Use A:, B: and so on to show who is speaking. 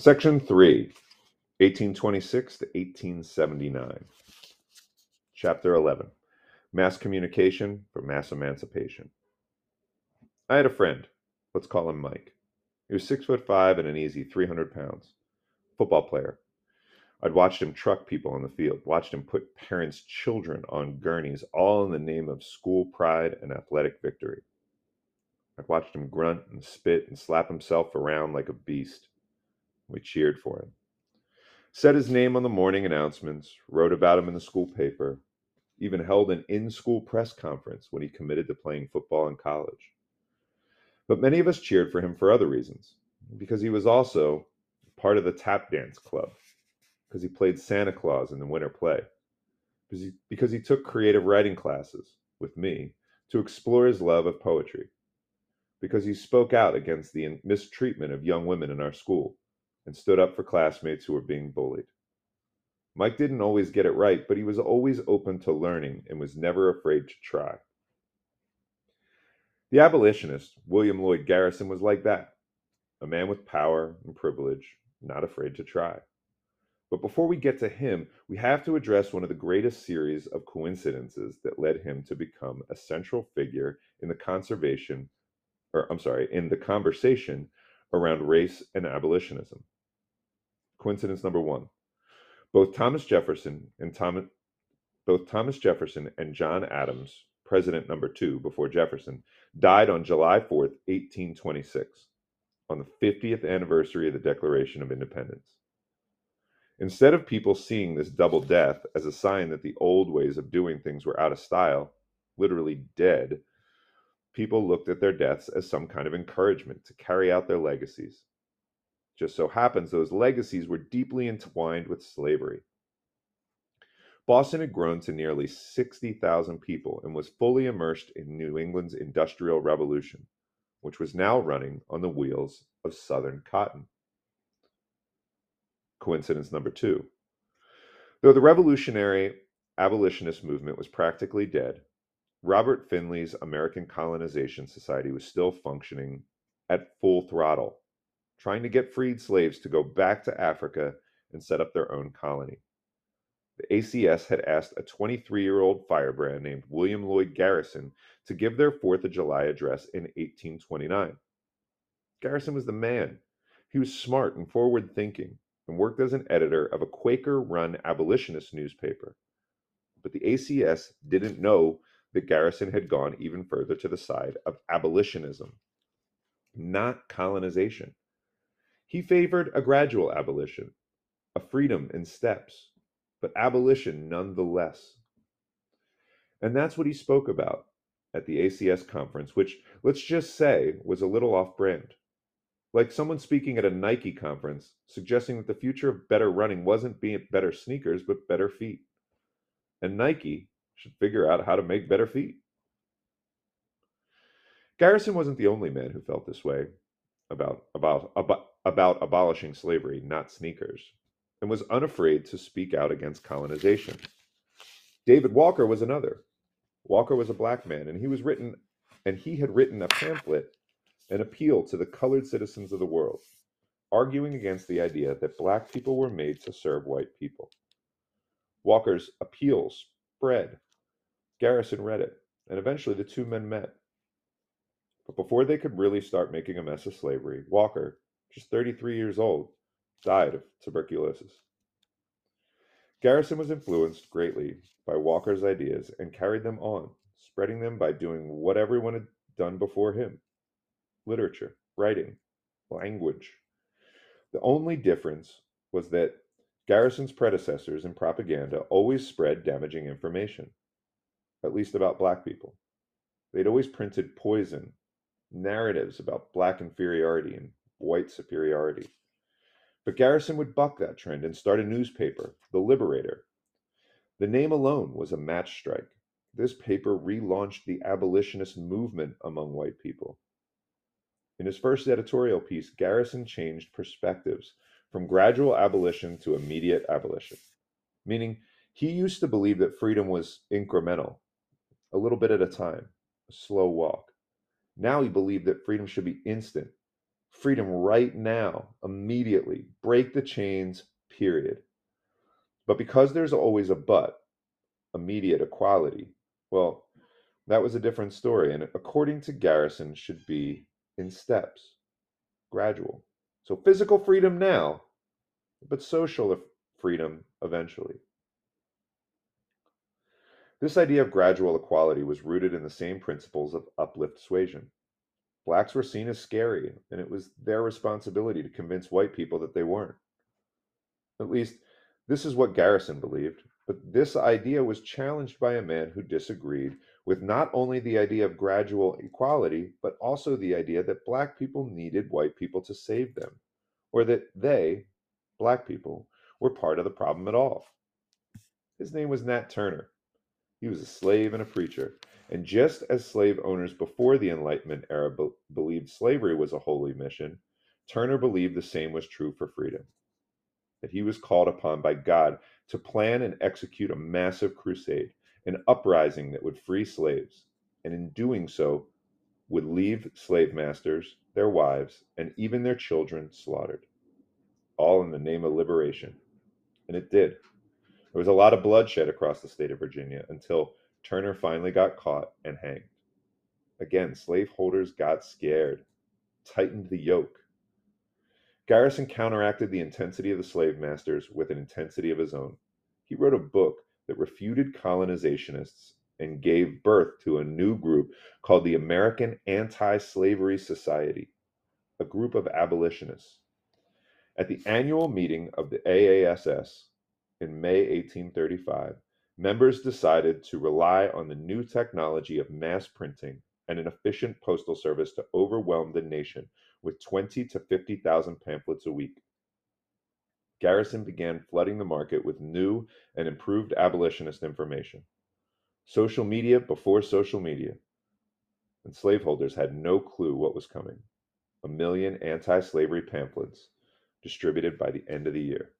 A: Section 3, 1826 to 1879. Chapter 11 Mass Communication for Mass Emancipation. I had a friend. Let's call him Mike. He was six foot five and an easy 300 pounds. Football player. I'd watched him truck people on the field, watched him put parents' children on gurneys, all in the name of school pride and athletic victory. I'd watched him grunt and spit and slap himself around like a beast. We cheered for him. Said his name on the morning announcements, wrote about him in the school paper, even held an in school press conference when he committed to playing football in college. But many of us cheered for him for other reasons, because he was also part of the tap dance club, because he played Santa Claus in the winter play, because he, because he took creative writing classes with me to explore his love of poetry, because he spoke out against the mistreatment of young women in our school and stood up for classmates who were being bullied. Mike didn't always get it right, but he was always open to learning and was never afraid to try. The abolitionist, William Lloyd Garrison, was like that a man with power and privilege, not afraid to try. But before we get to him, we have to address one of the greatest series of coincidences that led him to become a central figure in the conservation, or I'm sorry, in the conversation around race and abolitionism. Coincidence number one. Both Thomas Jefferson and Thomas both Thomas Jefferson and John Adams, president number two before Jefferson, died on July 4th, 1826, on the 50th anniversary of the Declaration of Independence. Instead of people seeing this double death as a sign that the old ways of doing things were out of style, literally dead, people looked at their deaths as some kind of encouragement to carry out their legacies. Just so happens those legacies were deeply entwined with slavery. Boston had grown to nearly 60,000 people and was fully immersed in New England's Industrial Revolution, which was now running on the wheels of Southern cotton. Coincidence number two. Though the revolutionary abolitionist movement was practically dead, Robert Finley's American Colonization Society was still functioning at full throttle trying to get freed slaves to go back to Africa and set up their own colony. The ACS had asked a 23 year old firebrand named William Lloyd Garrison to give their 4th of July address in 1829. Garrison was the man. He was smart and forward thinking and worked as an editor of a Quaker run abolitionist newspaper. But the ACS didn't know that Garrison had gone even further to the side of abolitionism, not colonization. He favored a gradual abolition, a freedom in steps, but abolition nonetheless. And that's what he spoke about at the ACS conference, which, let's just say, was a little off brand. Like someone speaking at a Nike conference suggesting that the future of better running wasn't better sneakers, but better feet. And Nike should figure out how to make better feet. Garrison wasn't the only man who felt this way about about about, about abolishing slavery, not sneakers, and was unafraid to speak out against colonization. David Walker was another. Walker was a black man, and he was written and he had written a pamphlet, an appeal to the colored citizens of the world, arguing against the idea that black people were made to serve white people. Walker's appeal spread. Garrison read it, and eventually the two men met. But before they could really start making a mess of slavery, Walker, just 33 years old, died of tuberculosis. Garrison was influenced greatly by Walker's ideas and carried them on, spreading them by doing what everyone had done before him literature, writing, language. The only difference was that Garrison's predecessors in propaganda always spread damaging information, at least about black people. They'd always printed poison, narratives about black inferiority and white superiority. But Garrison would buck that trend and start a newspaper, The Liberator. The name alone was a match strike. This paper relaunched the abolitionist movement among white people. In his first editorial piece, Garrison changed perspectives from gradual abolition to immediate abolition, meaning he used to believe that freedom was incremental, a little bit at a time, a slow walk. Now he believed that freedom should be instant, Freedom right now, immediately. Break the chains, period. But because there's always a but, immediate equality, well, that was a different story. And according to Garrison, should be in steps, gradual. So physical freedom now, but social freedom eventually. This idea of gradual equality was rooted in the same principles of uplift suasion. Blacks were seen as scary, and it was their responsibility to convince white people that they weren't. At least, this is what Garrison believed, but this idea was challenged by a man who disagreed with not only the idea of gradual equality, but also the idea that black people needed white people to save them, or that they, black people, were part of the problem at all. His name was Nat Turner. He was a slave and a preacher, and just as slave owners before the Enlightenment era be- believed slavery was a holy mission, Turner believed the same was true for freedom. That he was called upon by God to plan and execute a massive crusade an uprising that would free slaves, and in doing so would leave slave masters, their wives, and even their children slaughtered, all in the name of liberation. And it did. There was a lot of bloodshed across the state of Virginia until Turner finally got caught and hanged. Again, slaveholders got scared, tightened the yoke. Garrison counteracted the intensity of the slave masters with an intensity of his own. He wrote a book that refuted colonizationists and gave birth to a new group called the American Anti Slavery Society, a group of abolitionists. At the annual meeting of the AASS in May 1835, members decided to rely on the new technology of mass printing and an efficient postal service to overwhelm the nation with 20 to 50,000 pamphlets a week. Garrison began flooding the market with new and improved abolitionist information. Social media before social media. And slaveholders had no clue what was coming. A million anti slavery pamphlets distributed by the end of the year.